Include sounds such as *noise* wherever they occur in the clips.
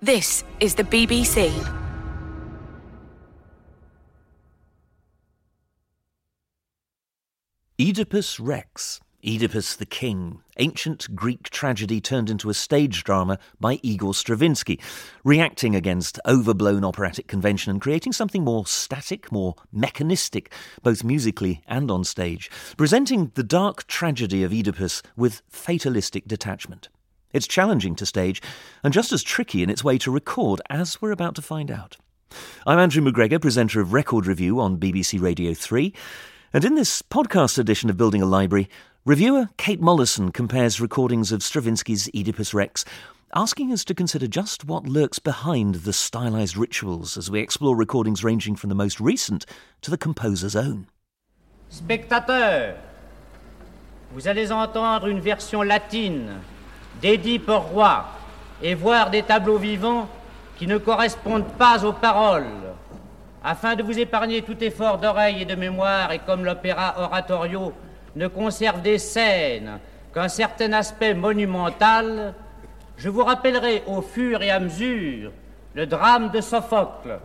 This is the BBC. Oedipus Rex, Oedipus the King, ancient Greek tragedy turned into a stage drama by Igor Stravinsky, reacting against overblown operatic convention and creating something more static, more mechanistic, both musically and on stage, presenting the dark tragedy of Oedipus with fatalistic detachment. It's challenging to stage and just as tricky in its way to record, as we're about to find out. I'm Andrew McGregor, presenter of Record Review on BBC Radio 3. And in this podcast edition of Building a Library, reviewer Kate Molleson compares recordings of Stravinsky's Oedipus Rex, asking us to consider just what lurks behind the stylized rituals as we explore recordings ranging from the most recent to the composer's own. Spectateurs, vous allez entendre une version latine d'Édipe roi et voir des tableaux vivants qui ne correspondent pas aux paroles. Afin de vous épargner tout effort d'oreille et de mémoire, et comme l'opéra oratorio ne conserve des scènes qu'un certain aspect monumental, je vous rappellerai au fur et à mesure le drame de Sophocle.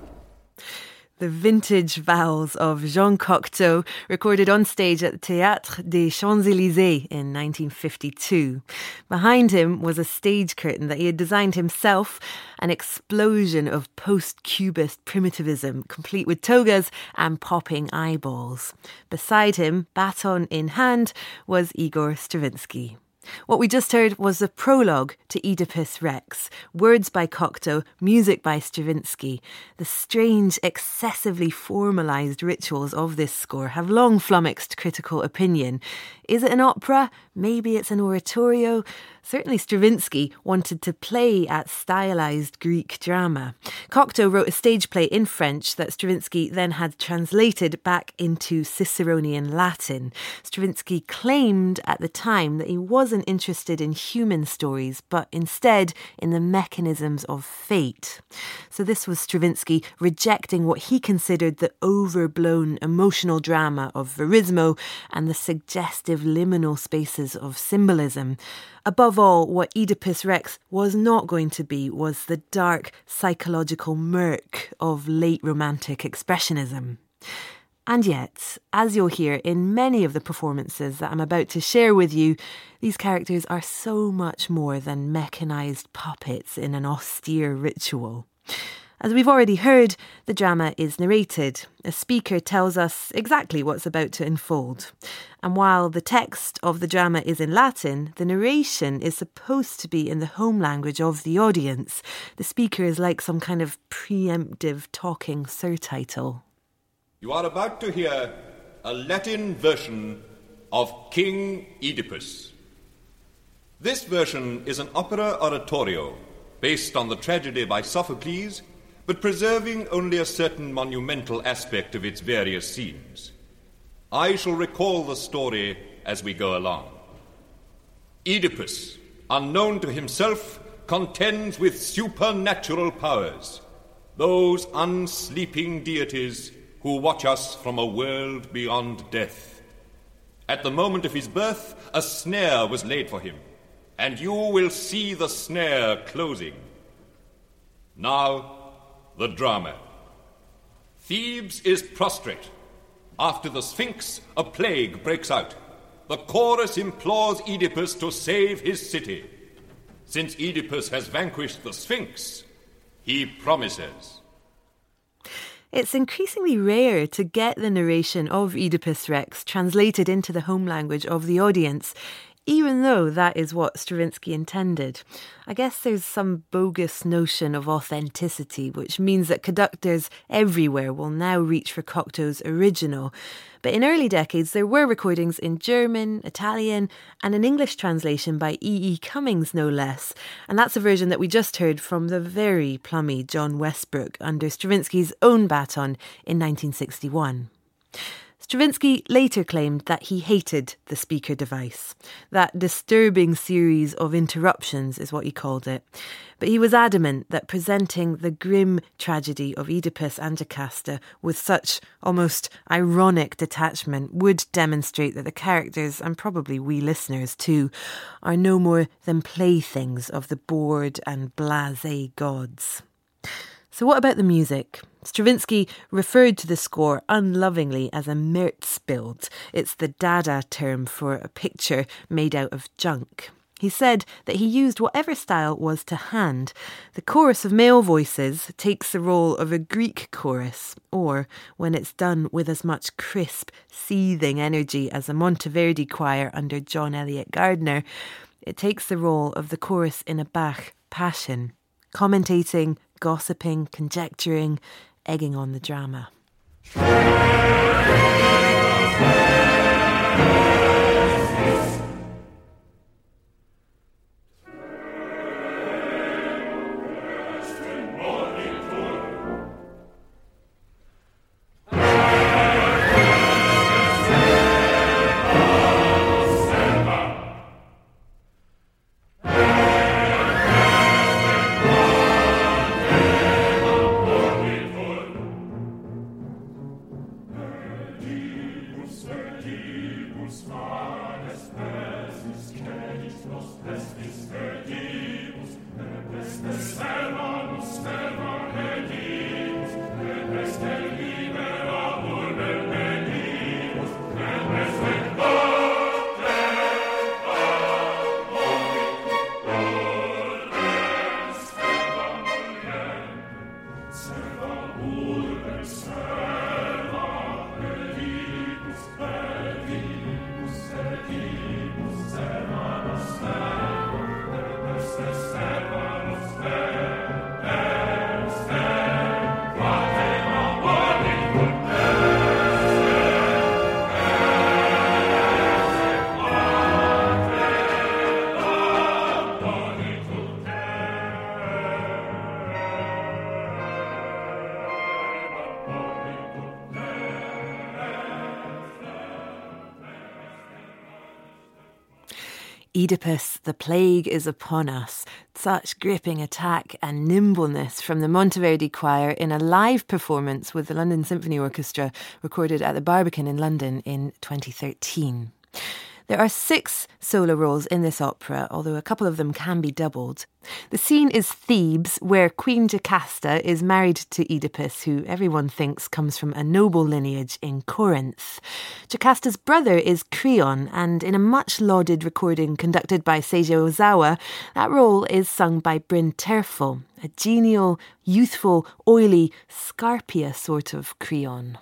The vintage vowels of Jean Cocteau, recorded on stage at the Théâtre des Champs-Élysées in 1952. Behind him was a stage curtain that he had designed himself, an explosion of post-cubist primitivism, complete with togas and popping eyeballs. Beside him, baton in hand, was Igor Stravinsky. What we just heard was the prologue to Oedipus Rex, words by Cocteau, music by Stravinsky. The strange, excessively formalised rituals of this score have long flummoxed critical opinion. Is it an opera? Maybe it's an oratorio? Certainly, Stravinsky wanted to play at stylized Greek drama. Cocteau wrote a stage play in French that Stravinsky then had translated back into Ciceronian Latin. Stravinsky claimed at the time that he wasn't interested in human stories, but instead in the mechanisms of fate. So, this was Stravinsky rejecting what he considered the overblown emotional drama of Verismo and the suggestive liminal spaces of symbolism. Above all, what Oedipus Rex was not going to be was the dark psychological murk of late Romantic Expressionism. And yet, as you'll hear in many of the performances that I'm about to share with you, these characters are so much more than mechanised puppets in an austere ritual. As we've already heard, the drama is narrated. A speaker tells us exactly what's about to unfold. And while the text of the drama is in Latin, the narration is supposed to be in the home language of the audience. The speaker is like some kind of preemptive talking surtitle. You are about to hear a Latin version of King Oedipus. This version is an opera oratorio based on the tragedy by Sophocles but preserving only a certain monumental aspect of its various scenes. I shall recall the story as we go along. Oedipus, unknown to himself, contends with supernatural powers, those unsleeping deities who watch us from a world beyond death. At the moment of his birth, a snare was laid for him, and you will see the snare closing. Now, the drama. Thebes is prostrate. After the Sphinx, a plague breaks out. The chorus implores Oedipus to save his city. Since Oedipus has vanquished the Sphinx, he promises. It's increasingly rare to get the narration of Oedipus Rex translated into the home language of the audience even though that is what Stravinsky intended. I guess there's some bogus notion of authenticity, which means that conductors everywhere will now reach for Cocteau's original. But in early decades, there were recordings in German, Italian, and an English translation by E. E. Cummings, no less. And that's a version that we just heard from the very plummy John Westbrook under Stravinsky's own baton in 1961. Stravinsky later claimed that he hated the speaker device. That disturbing series of interruptions is what he called it. But he was adamant that presenting the grim tragedy of Oedipus and Jocasta with such almost ironic detachment would demonstrate that the characters, and probably we listeners too, are no more than playthings of the bored and blase gods. So, what about the music? Stravinsky referred to the score unlovingly as a Merzbild. It's the Dada term for a picture made out of junk. He said that he used whatever style was to hand. The chorus of male voices takes the role of a Greek chorus, or when it's done with as much crisp, seething energy as a Monteverdi choir under John Eliot Gardiner, it takes the role of the chorus in a Bach passion, commentating, gossiping, conjecturing, egging on the drama. Vergebens meines Bestes, Christus, Bestes, Vergebens, Bestes, Hermanus, Hermanus, Vergebens, Bestes, Liebe, Abul, Vergebens, Bestes, Vergebens, Oedipus, the plague is upon us. Such gripping attack and nimbleness from the Monteverdi Choir in a live performance with the London Symphony Orchestra recorded at the Barbican in London in 2013. There are six solo roles in this opera, although a couple of them can be doubled. The scene is Thebes, where Queen Jocasta is married to Oedipus, who everyone thinks comes from a noble lineage in Corinth. Jocasta's brother is Creon, and in a much lauded recording conducted by Seiji Ozawa, that role is sung by Bryn Terfel, a genial, youthful, oily, Scarpia sort of Creon.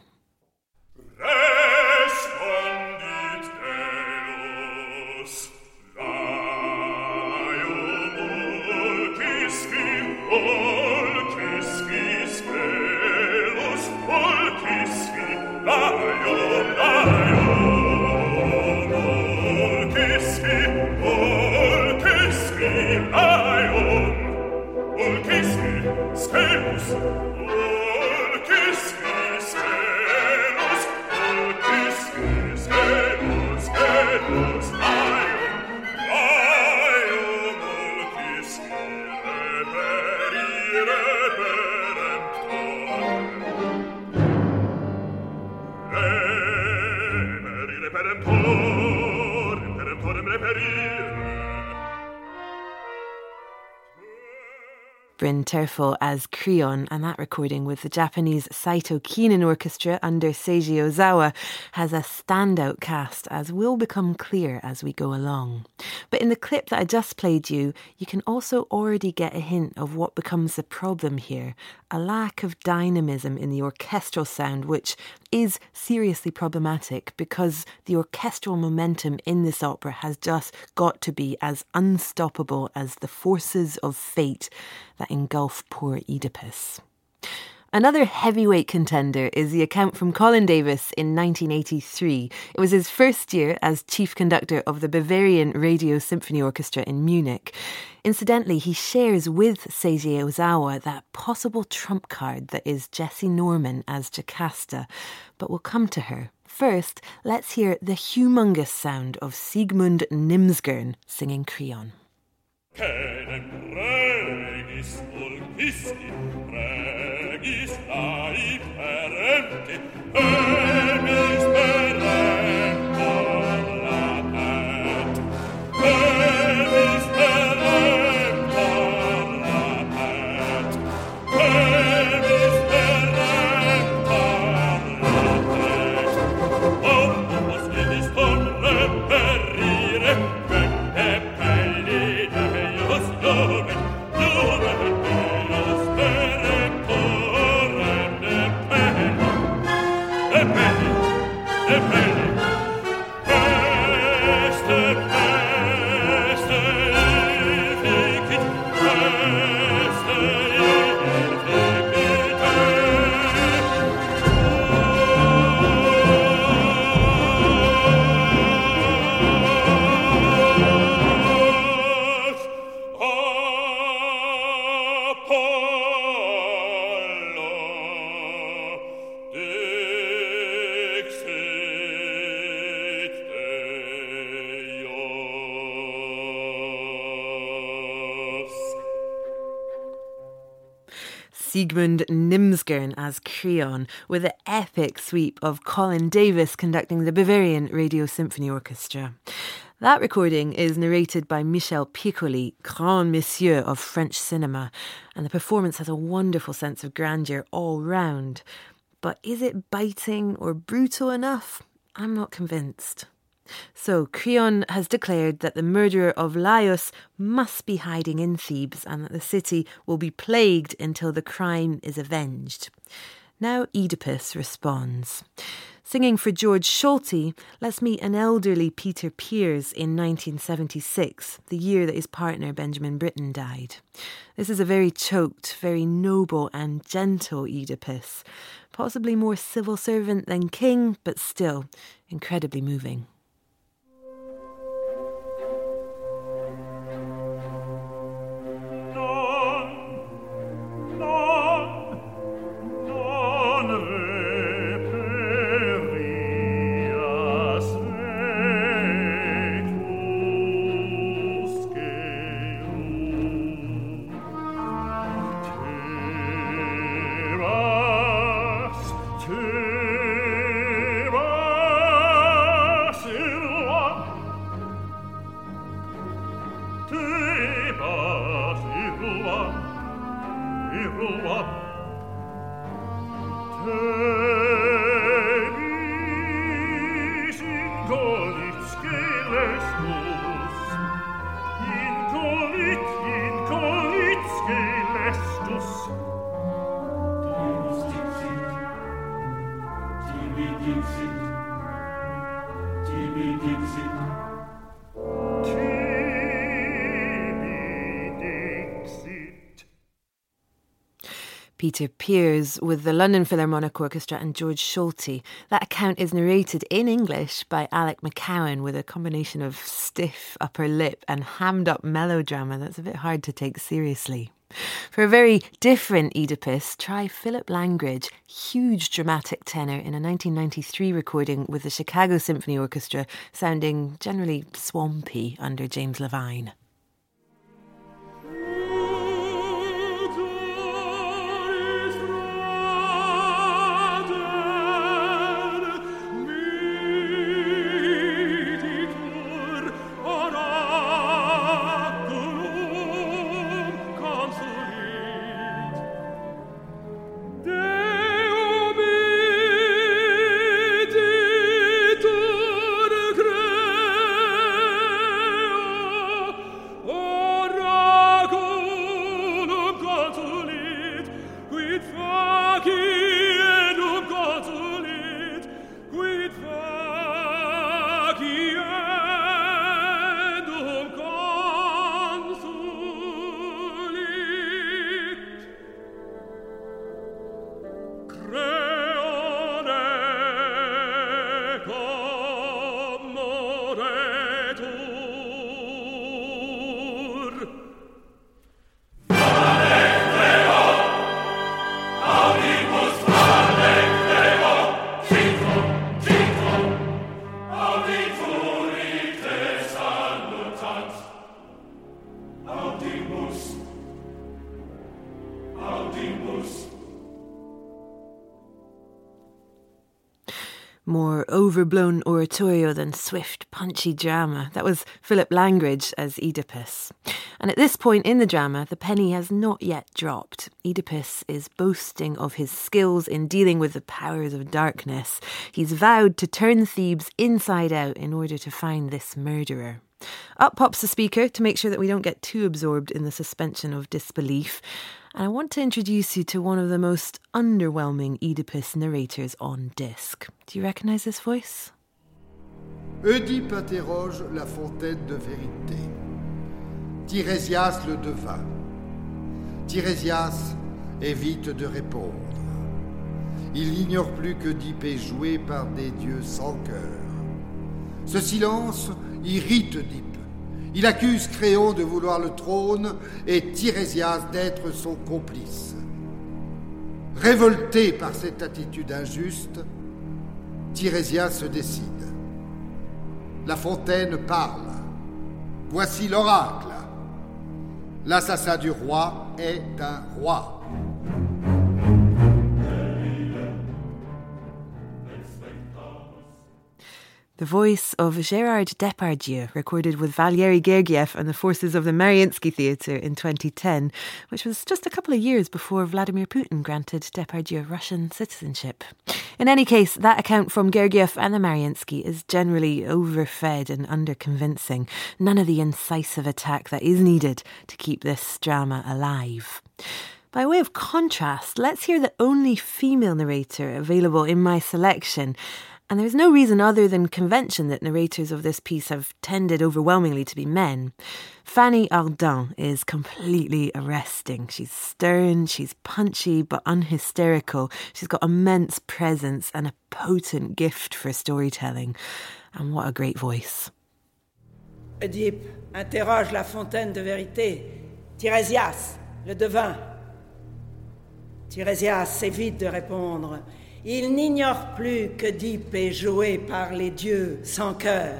Bryn Terfel as Creon, and that recording with the Japanese Saito Kinen Orchestra under Seiji Ozawa has a standout cast, as will become clear as we go along. But in the clip that I just played you, you can also already get a hint of what becomes the problem here a lack of dynamism in the orchestral sound, which is seriously problematic because the orchestral momentum in this opera has just got to be as unstoppable as the forces of fate that engulf poor Oedipus. Another heavyweight contender is the account from Colin Davis in 1983. It was his first year as chief conductor of the Bavarian Radio Symphony Orchestra in Munich. Incidentally, he shares with Seiji Ozawa that possible trump card that is Jessye Norman as Jocasta, but we'll come to her First, let's hear the humongous sound of Siegmund Nimsgern singing Creon. gli stai parenti e mi Siegmund Nimsgern as Creon, with the epic sweep of Colin Davis conducting the Bavarian Radio Symphony Orchestra. That recording is narrated by Michel Piccoli, grand monsieur of French cinema, and the performance has a wonderful sense of grandeur all round. But is it biting or brutal enough? I'm not convinced. So Creon has declared that the murderer of Laius must be hiding in Thebes and that the city will be plagued until the crime is avenged. Now Oedipus responds. Singing for George Solti, let's meet an elderly Peter Pears in 1976, the year that his partner Benjamin Britten died. This is a very choked, very noble and gentle Oedipus, possibly more civil servant than king, but still incredibly moving. Peter with the London Philharmonic Orchestra and George Solti. That account is narrated in English by Alec McCowen with a combination of stiff upper lip and hammed up melodrama that's a bit hard to take seriously. For a very different Oedipus, try Philip Langridge, huge dramatic tenor in a 1993 recording with the Chicago Symphony Orchestra, sounding generally swampy under James Levine. Overblown oratorio than swift, punchy drama. That was Philip Langridge as Oedipus. And at this point in the drama, the penny has not yet dropped. Oedipus is boasting of his skills in dealing with the powers of darkness. He's vowed to turn Thebes inside out in order to find this murderer. Up pops the speaker to make sure that we don't get too absorbed in the suspension of disbelief. And I want to introduce you to one of the most underwhelming Oedipus narrators on disc. Do you recognize this voice? Oedipe interroge la fontaine de vérité. Tirésias le devint. Tirésias évite de répondre. Il n'ignore plus que Dipe est joué par des dieux sans cœur. Ce silence irrite Dipe. Il accuse Créon de vouloir le trône et Tirésias d'être son complice. Révolté par cette attitude injuste, Tirésias se décide. La fontaine parle. Voici l'oracle. L'assassin du roi est un roi. The voice of Gérard Depardieu, recorded with Valery Gergiev and the forces of the Mariinsky Theatre in 2010, which was just a couple of years before Vladimir Putin granted Depardieu Russian citizenship. In any case, that account from Gergiev and the Mariinsky is generally overfed and underconvincing, none of the incisive attack that is needed to keep this drama alive. By way of contrast, let's hear the only female narrator available in my selection, and there is no reason other than convention that narrators of this piece have tended overwhelmingly to be men. Fanny Ardant is completely arresting. She's stern, she's punchy but unhysterical. She's got immense presence and a potent gift for storytelling. And what a great voice. Oedipe interroge la fontaine de vérité. Tirésias, le devin. Tirésias évite de répondre. Il n'ignore plus que est joué par les dieux sans cœur.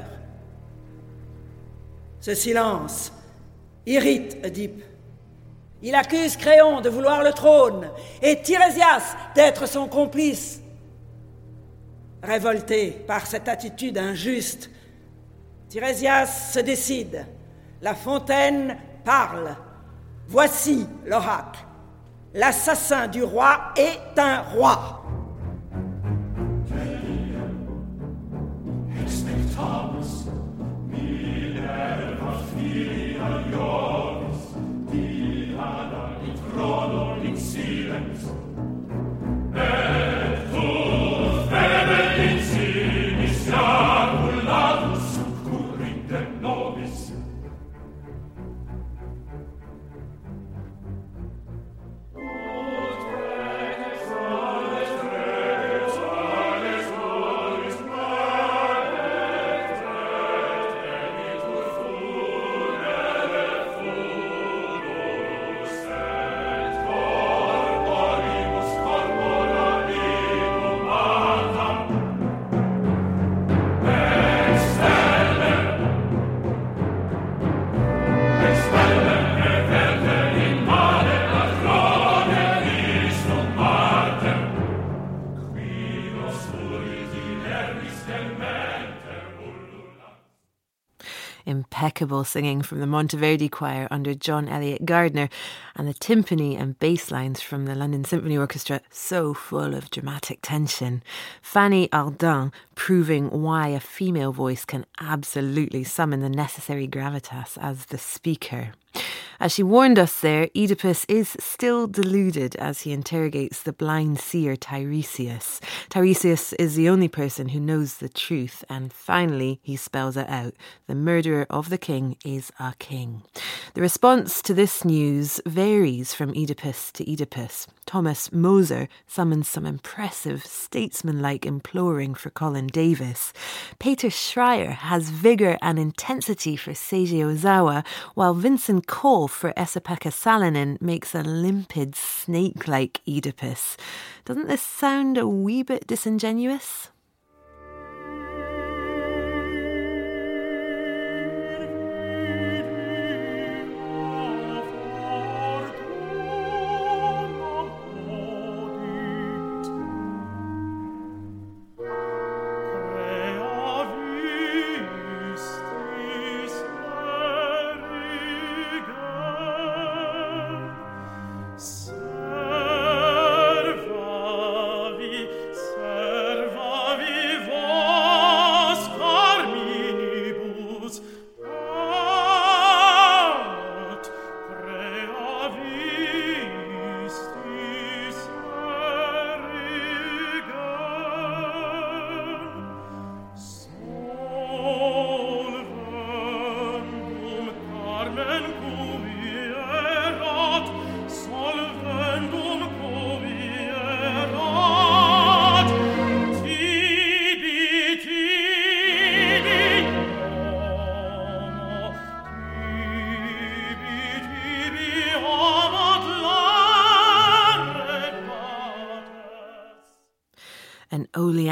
Ce silence irrite Oedipe. Il accuse Créon de vouloir le trône et Tirésias d'être son complice. Révolté par cette attitude injuste, Tirésias se décide. La fontaine parle. Voici l'oracle. L'assassin du roi est un roi. Impeccable singing from the Monteverdi Choir under John Eliot Gardiner, and the timpani and bass lines from the London Symphony Orchestra so full of dramatic tension. Fanny Ardant proving why a female voice can absolutely summon the necessary gravitas as the speaker. As she warned us there, Oedipus is still deluded as he interrogates the blind seer Tiresias. Tiresias is the only person who knows the truth, and finally he spells it out. The murderer of the king is a king. The response to this news varies from Oedipus to Oedipus. Thomas Moser summons some impressive statesmanlike imploring for Colin Davis. Peter Schreier has vigour and intensity for Seiji Ozawa, while Vinson Cole for Esa-Pekka Salonen makes a limpid, snake like Oedipus. Doesn't this sound a wee bit disingenuous?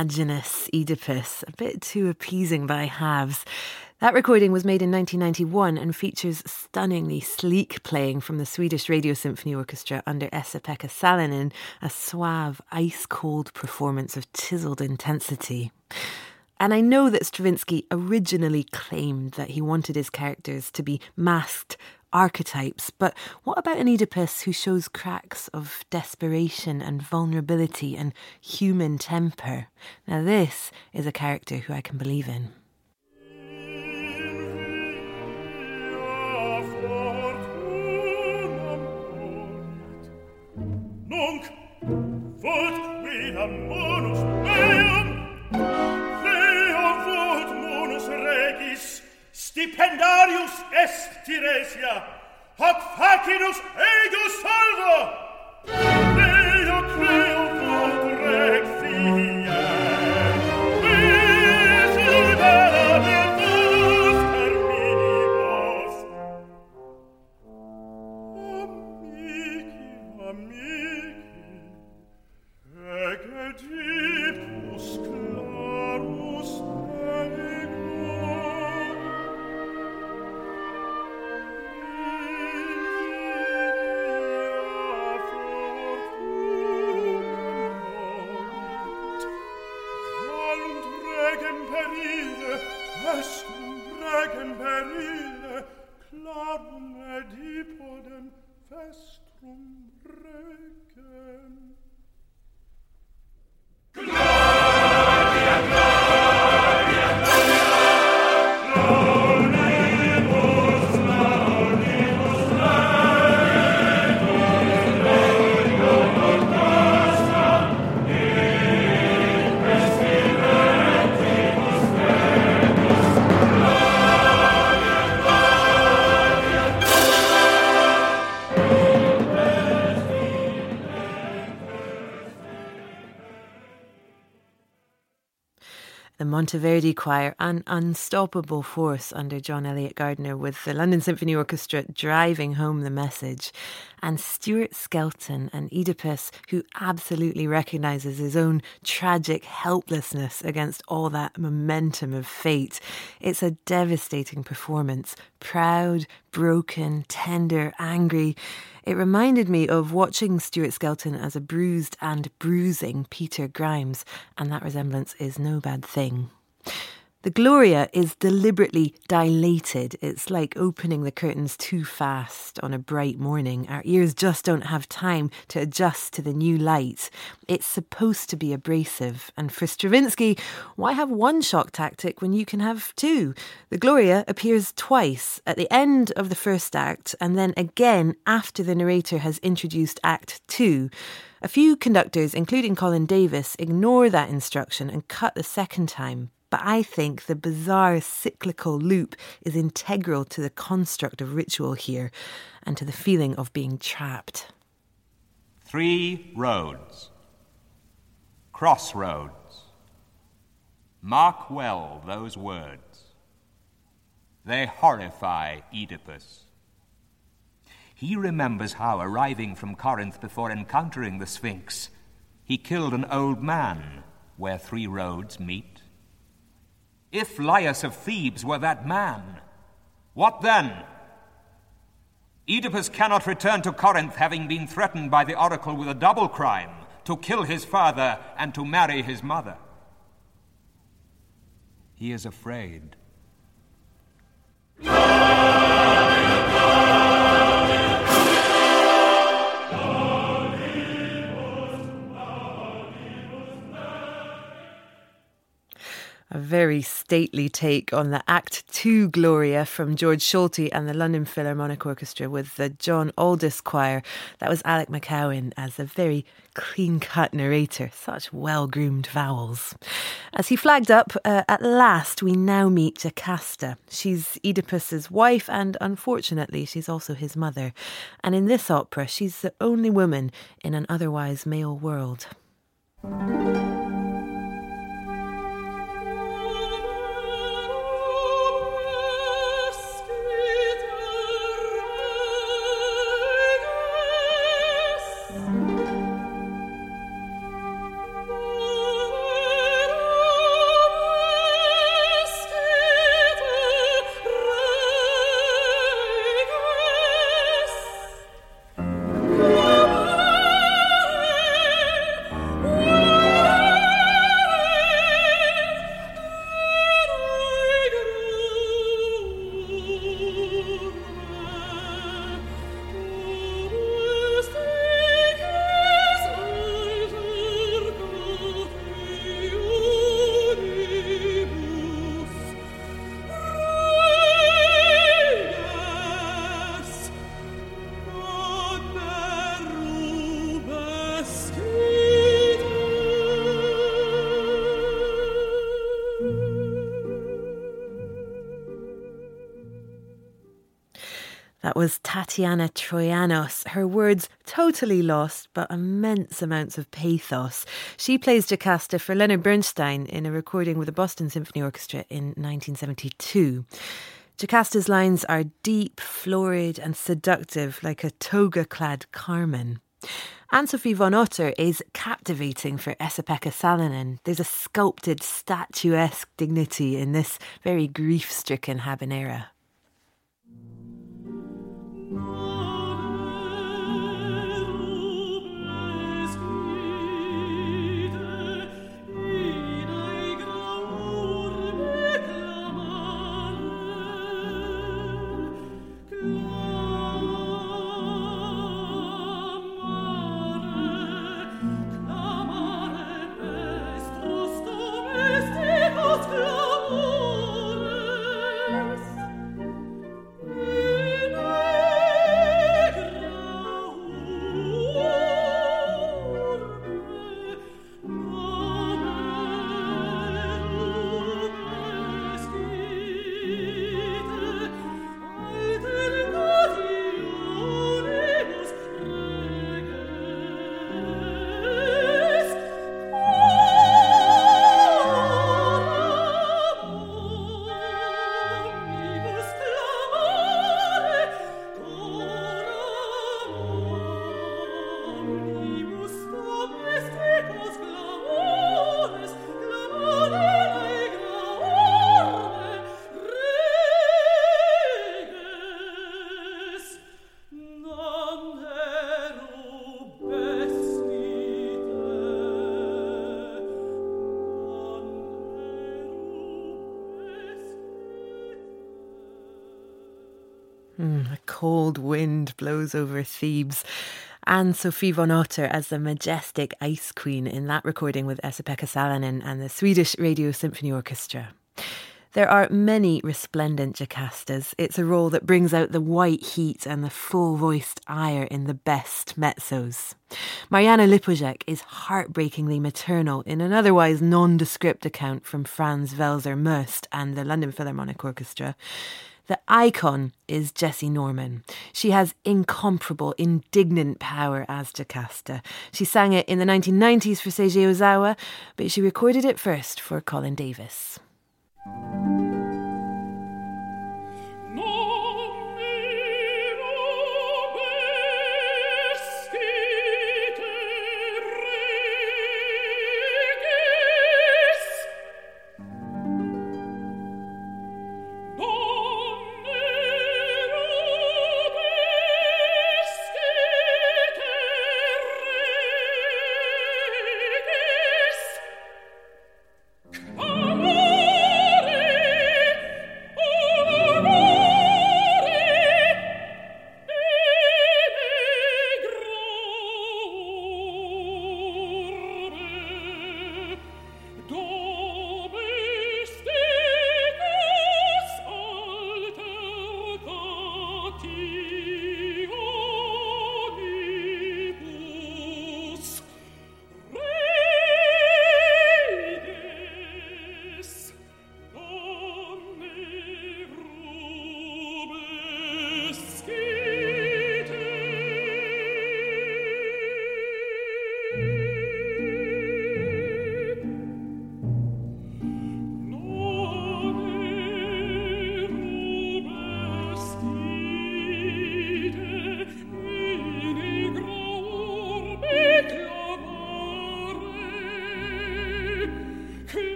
Oleaginous Oedipus, a bit too appeasing by halves. That recording was made in 1991 and features stunningly sleek playing from the Swedish Radio Symphony Orchestra under Esa-Pekka Salonen, a suave, ice cold performance of chiseled intensity. And I know that Stravinsky originally claimed that he wanted his characters to be masked archetypes, but what about an Oedipus who shows cracks of desperation and vulnerability and human temper? Now, this is a character who I can believe in. Monteverdi Choir, an unstoppable force under John Eliot Gardiner, with the London Symphony Orchestra driving home the message, and Stuart Skelton, an Oedipus who absolutely recognises his own tragic helplessness against all that momentum of fate. It's a devastating performance, proud, broken, tender, angry. It reminded me of watching Stuart Skelton as a bruised and bruising Peter Grimes, and that resemblance is no bad thing. The Gloria is deliberately dilated. It's like opening the curtains too fast on a bright morning. Our ears just don't have time to adjust to the new light. It's supposed to be abrasive. And for Stravinsky, why have one shock tactic when you can have two? The Gloria appears twice at the end of the first act and then again after the narrator has introduced Act Two. A few conductors, including Colin Davis, ignore that instruction and cut the second time, but I think the bizarre cyclical loop is integral to the construct of ritual here and to the feeling of being trapped. Three roads, crossroads. Mark well those words. They horrify Oedipus. He remembers how, arriving from Corinth before encountering the Sphinx, he killed an old man where three roads meet. If Laius of Thebes were that man, what then? Oedipus cannot return to Corinth having been threatened by the oracle with a double crime to kill his father and to marry his mother. He is afraid. A very stately take on the Act Two Gloria from George Solti and the London Philharmonic Orchestra with the John Alldis Choir. That was Alec McCowen as a very clean cut narrator. Such well groomed vowels. As he flagged up, uh, at last we now meet Jocasta. She's Oedipus's wife, and unfortunately, she's also his mother. And in this opera, she's the only woman in an otherwise male world. Tatiana Troyanos. Her words totally lost, but immense amounts of pathos. She plays Jocasta for Leonard Bernstein in a recording with the Boston Symphony Orchestra in 1972. Jocasta's lines are deep, florid, and seductive, like a toga clad Carmen. Anne Sofie von Otter is captivating for Esa-Pekka Salonen. There's a sculpted, statuesque dignity in this very grief stricken habanera. Cold wind blows over Thebes. Anne Sofie von Otter as the majestic Ice Queen in that recording with Esa-Pekka Salonen and the Swedish Radio Symphony Orchestra. There are many resplendent Jocastas. It's a role that brings out the white heat and the full voiced ire in the best mezzos. Marjana Lipovšek is heartbreakingly maternal in an otherwise nondescript account from Franz Welser-Möst and the London Philharmonic Orchestra. The icon is Jessye Norman. She has incomparable, indignant power as Jocasta. She sang it in the 1990s for Seiji Ozawa, but she recorded it first for Colin Davis.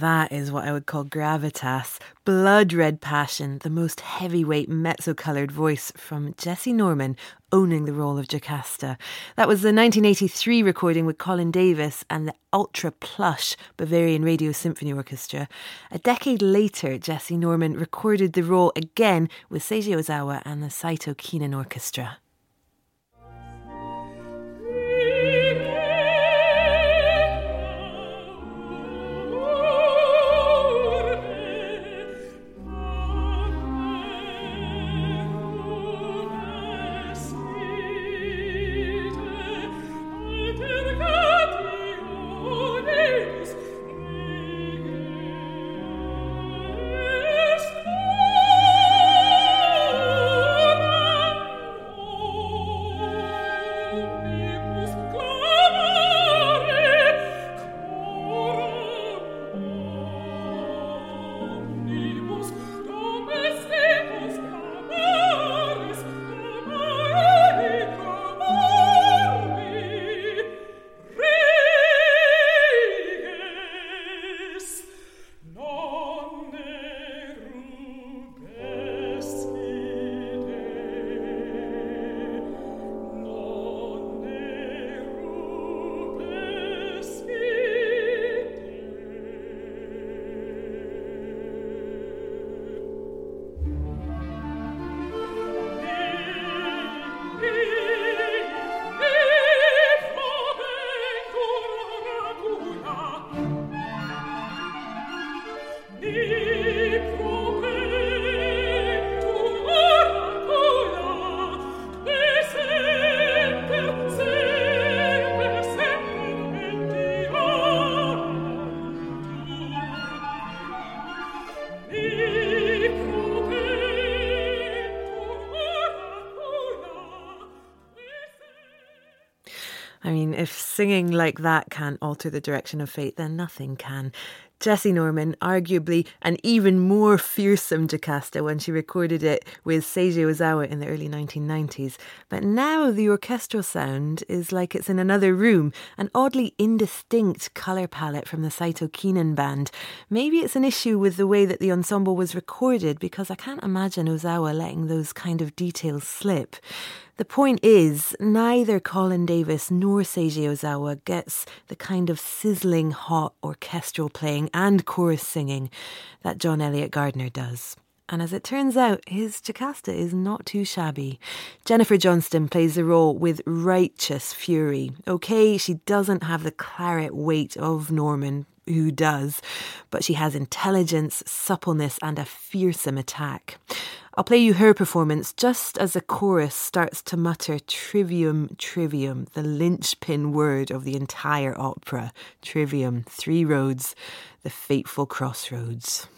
That is what I would call gravitas, blood red passion, the most heavyweight mezzo coloured voice from Jessye Norman owning the role of Jocasta. That was the 1983 recording with Colin Davis and the ultra plush Bavarian Radio Symphony Orchestra. A decade later, Jessye Norman recorded the role again with Seiji Ozawa and the Saito Kinen Orchestra. Singing like that can't alter the direction of fate, then nothing can. Jessye Norman, arguably an even more fearsome Jocasta when she recorded it with Seiji Ozawa in the early 1990s. But now the orchestral sound is like it's in another room, an oddly indistinct colour palette from the Saito Kinen band. Maybe it's an issue with the way that the ensemble was recorded because I can't imagine Ozawa letting those kind of details slip. The point is, neither Colin Davis nor Seiji Ozawa gets the kind of sizzling hot orchestral playing and chorus singing that John Eliot Gardiner does. And as it turns out, his Jocasta is not too shabby. Jennifer Johnston plays the role with righteous fury. Okay, she doesn't have the claret weight of Norman, who does, but she has intelligence, suppleness, and a fearsome attack. I'll play you her performance just as the chorus starts to mutter trivium, trivium, the linchpin word of the entire opera. Trivium, three roads, the fateful crossroads.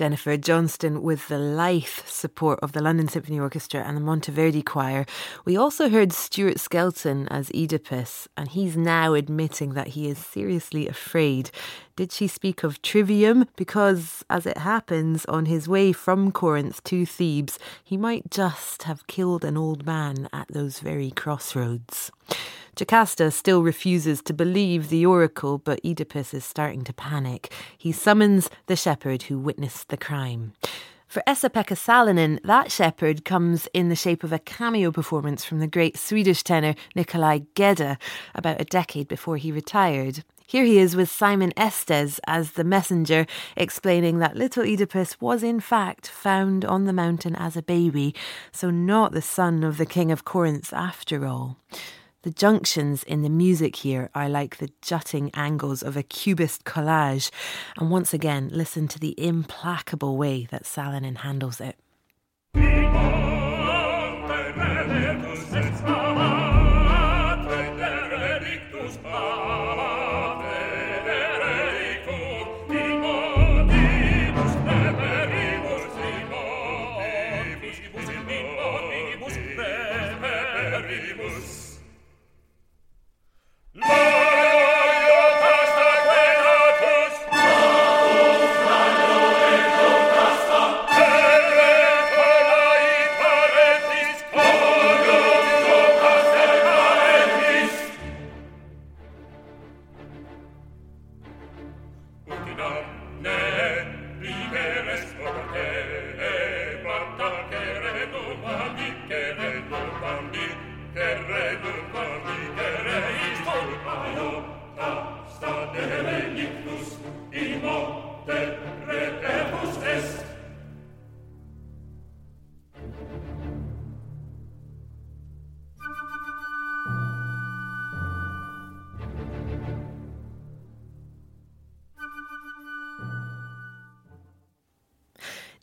Jennifer Johnston with the lithe support of the London Symphony Orchestra and the Monteverdi Choir. We also heard Stuart Skelton as Oedipus, and he's now admitting that he is seriously afraid. Did she speak of trivium? Because, as it happens, on his way from Corinth to Thebes, he might just have killed an old man at those very crossroads. Jocasta still refuses to believe the oracle, but Oedipus is starting to panic. He summons the shepherd who witnessed the crime. For Esa-Pekka Salonen, that shepherd comes in the shape of a cameo performance from the great Swedish tenor Nikolai Gedda about a decade before he retired. Here he is with Simon Estes as the messenger, explaining that little Oedipus was in fact found on the mountain as a baby, so not the son of the king of Corinth after all. The junctions in the music here are like the jutting angles of a cubist collage, and once again, listen to the implacable way that Salonen handles it.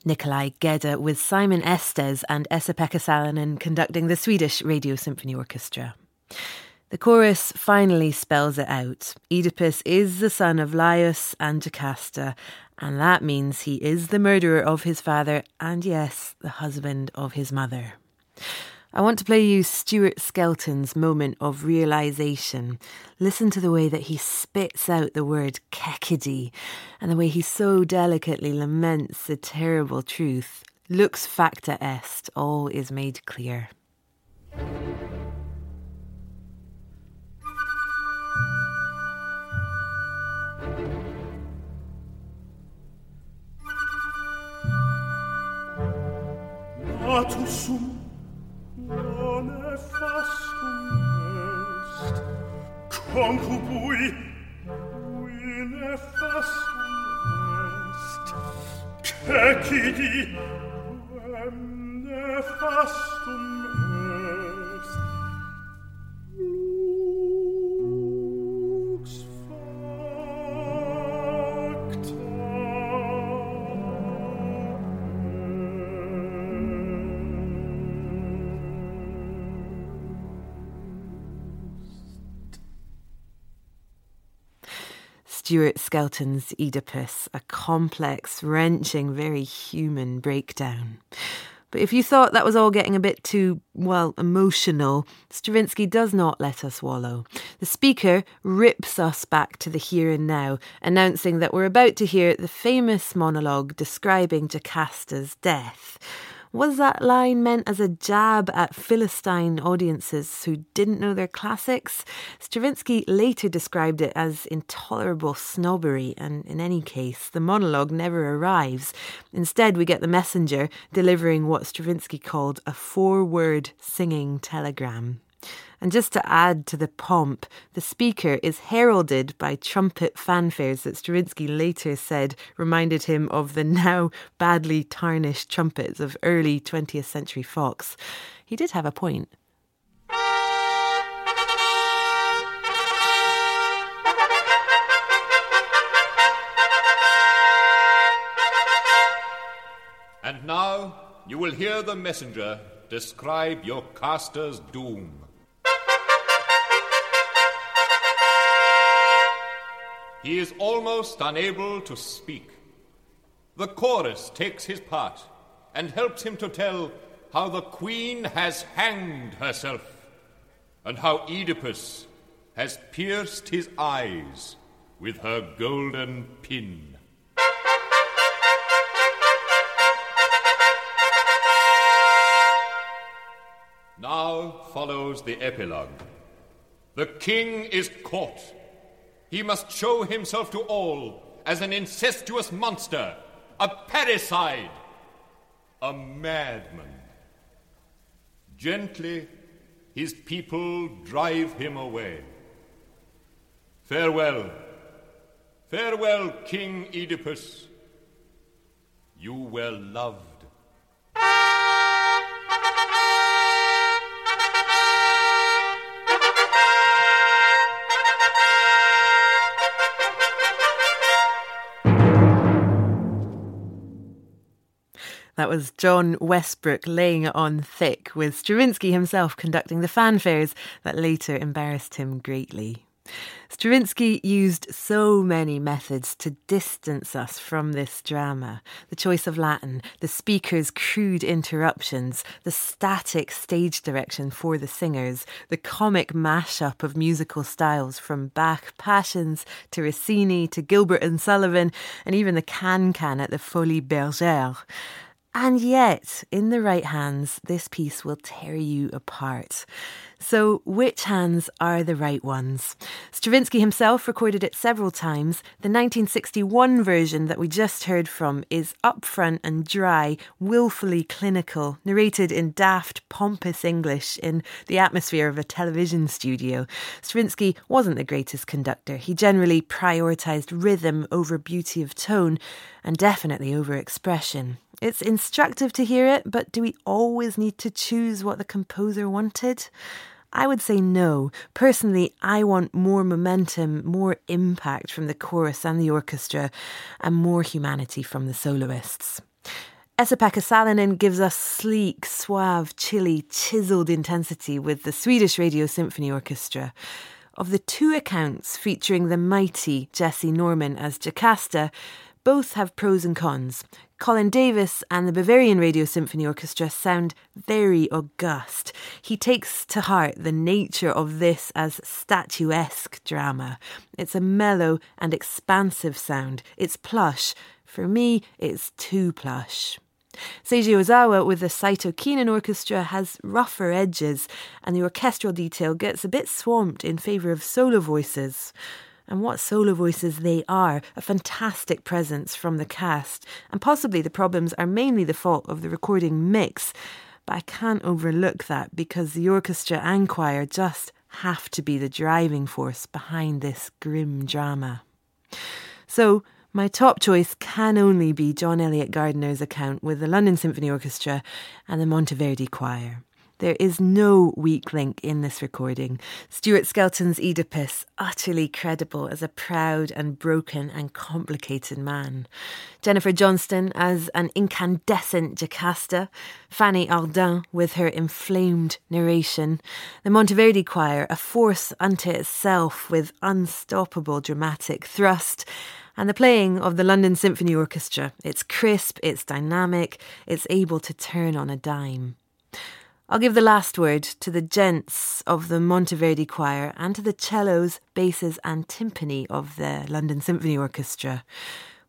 Nikolai Gedda with Simon Estes and Esa-Pekka Salonen conducting the Swedish Radio Symphony Orchestra. The chorus finally spells it out. Oedipus is the son of Laius and Jocasta, and that means he is the murderer of his father and, yes, the husband of his mother. I want to play you Stuart Skelton's moment of realization. Listen to the way that he spits out the word kekidi and the way he so delicately laments the terrible truth. Lux facta est, all is made clear. natus concupui qui nefastum est ceci di quem nefastum Stuart Skelton's Oedipus, a complex, wrenching, very human breakdown. But if you thought that was all getting a bit too, well, emotional, Stravinsky does not let us wallow. The speaker rips us back to the here and now, announcing that we're about to hear the famous monologue describing Jocasta's death. Was that line meant as a jab at Philistine audiences who didn't know their classics? Stravinsky later described it as intolerable snobbery, and in any case, the monologue never arrives. Instead, we get the messenger delivering what Stravinsky called a four word singing telegram. And just to add to the pomp, the speaker is heralded by trumpet fanfares that Stravinsky later said reminded him of the now badly tarnished trumpets of early 20th century Fox. He did have a point. And now you will hear the messenger describe Jocasta's doom. He is almost unable to speak. The chorus takes his part and helps him to tell how the queen has hanged herself and how Oedipus has pierced his eyes with her golden pin. Now follows the epilogue. The king is caught. He must show himself to all as an incestuous monster, a parricide, a madman. Gently, his people drive him away. Farewell, farewell, King Oedipus. You were loved. That was John Westbrook laying it on thick, with Stravinsky himself conducting the fanfares that later embarrassed him greatly. Stravinsky used so many methods to distance us from this drama the choice of Latin, the speaker's crude interruptions, the static stage direction for the singers, the comic mashup of musical styles from Bach Passions to Rossini to Gilbert and Sullivan, and even the can can at the Folies Bergère. And yet, in the right hands, this piece will tear you apart. So, which hands are the right ones? Stravinsky himself recorded it several times. The 1961 version that we just heard from is upfront and dry, willfully clinical, narrated in daft, pompous English in the atmosphere of a television studio. Stravinsky wasn't the greatest conductor. He generally prioritised rhythm over beauty of tone and definitely over expression. It's instructive to hear it, but do we always need to choose what the composer wanted? I would say no. Personally, I want more momentum, more impact from the chorus and the orchestra, and more humanity from the soloists. Esa-Pekka Salonen gives us sleek, suave, chilly, chiseled intensity with the Swedish Radio Symphony Orchestra. Of the two accounts featuring the mighty Jessye Norman as Jocasta, both have pros and cons. Colin Davis and the Bavarian Radio Symphony Orchestra sound very august. He takes to heart the nature of this as statuesque drama. It's a mellow and expansive sound. It's plush. For me, it's too plush. Seiji Ozawa with the Saito Kinen Orchestra has rougher edges, and the orchestral detail gets a bit swamped in favour of solo voices. And what solo voices they are, a fantastic presence from the cast, and possibly the problems are mainly the fault of the recording mix. But I can't overlook that because the orchestra and choir just have to be the driving force behind this grim drama. So, my top choice can only be John Eliot Gardiner's account with the London Symphony Orchestra and the Monteverdi Choir. There is no weak link in this recording. Stuart Skelton's Oedipus, utterly credible as a proud and broken and complicated man. Jennifer Johnston as an incandescent Jocasta. Fanny Ardant with her inflamed narration. The Monteverdi Choir, a force unto itself with unstoppable dramatic thrust and the playing of the London Symphony Orchestra. It's crisp, it's dynamic, it's able to turn on a dime. I'll give the last word to the gents of the Monteverdi Choir and to the cellos, basses, and timpani of the London Symphony Orchestra.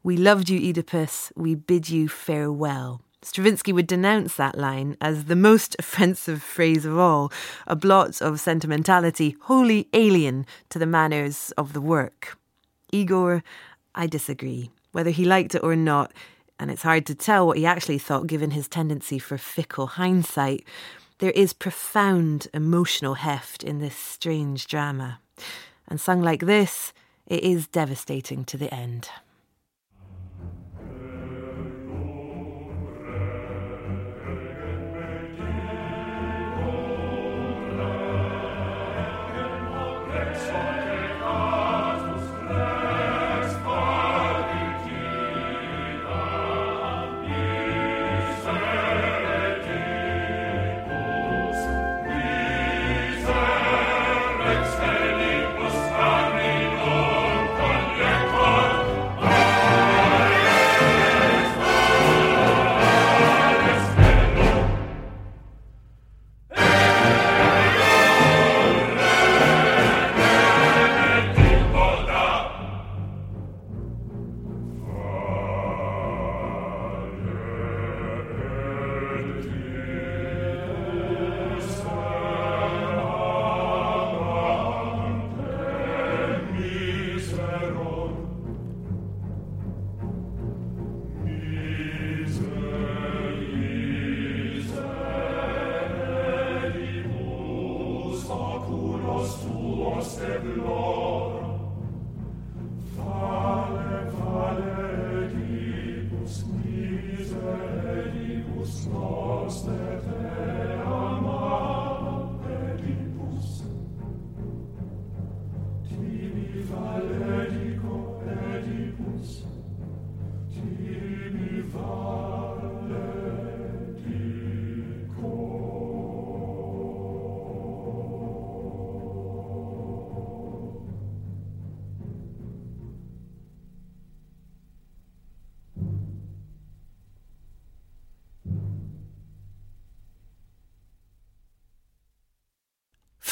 We loved you, Oedipus. We bid you farewell. Stravinsky would denounce that line as the most *laughs* offensive phrase of all, a blot of sentimentality wholly alien to the manners of the work. Igor, I disagree. Whether he liked it or not, and it's hard to tell what he actually thought given his tendency for fickle hindsight, there is profound emotional heft in this strange drama. And sung like this, it is devastating to the end.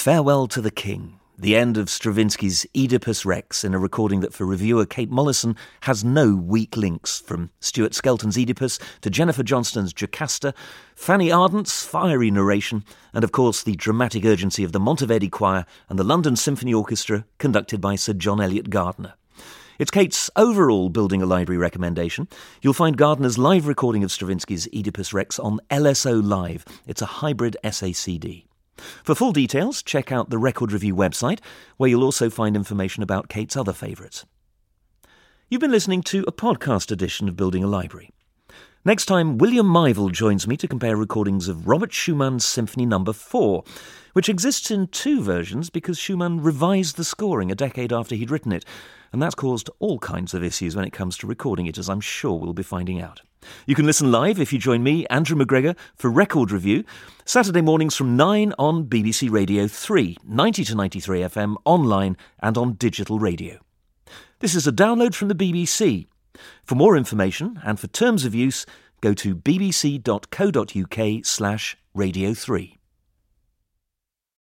Farewell to the King, the end of Stravinsky's Oedipus Rex in a recording that for reviewer Kate Molleson has no weak links from Stuart Skelton's Oedipus to Jennifer Johnston's Jocasta, Fanny Ardant's fiery narration, and of course the dramatic urgency of the Monteverdi Choir and the London Symphony Orchestra conducted by Sir John Eliot Gardiner. It's Kate's overall Building a Library recommendation. You'll find Gardiner's live recording of Stravinsky's Oedipus Rex on LSO Live. It's a hybrid SACD. For full details, check out the Record Review website, where you'll also find information about Kate's other favourites. You've been listening to a podcast edition of Building a Library. Next time, William Mival joins me to compare recordings of Robert Schumann's Symphony No. 4, which exists in two versions because Schumann revised the scoring a decade after he'd written it, and that's caused all kinds of issues when it comes to recording it, as I'm sure we'll be finding out. You can listen live if you join me, Andrew McGregor, for Record Review, Saturday mornings from 9 on BBC Radio 3, 90 to 93 FM, online and on digital radio. This is a download from the BBC. For more information and for terms of use, go to bbc.co.uk slash radio 3.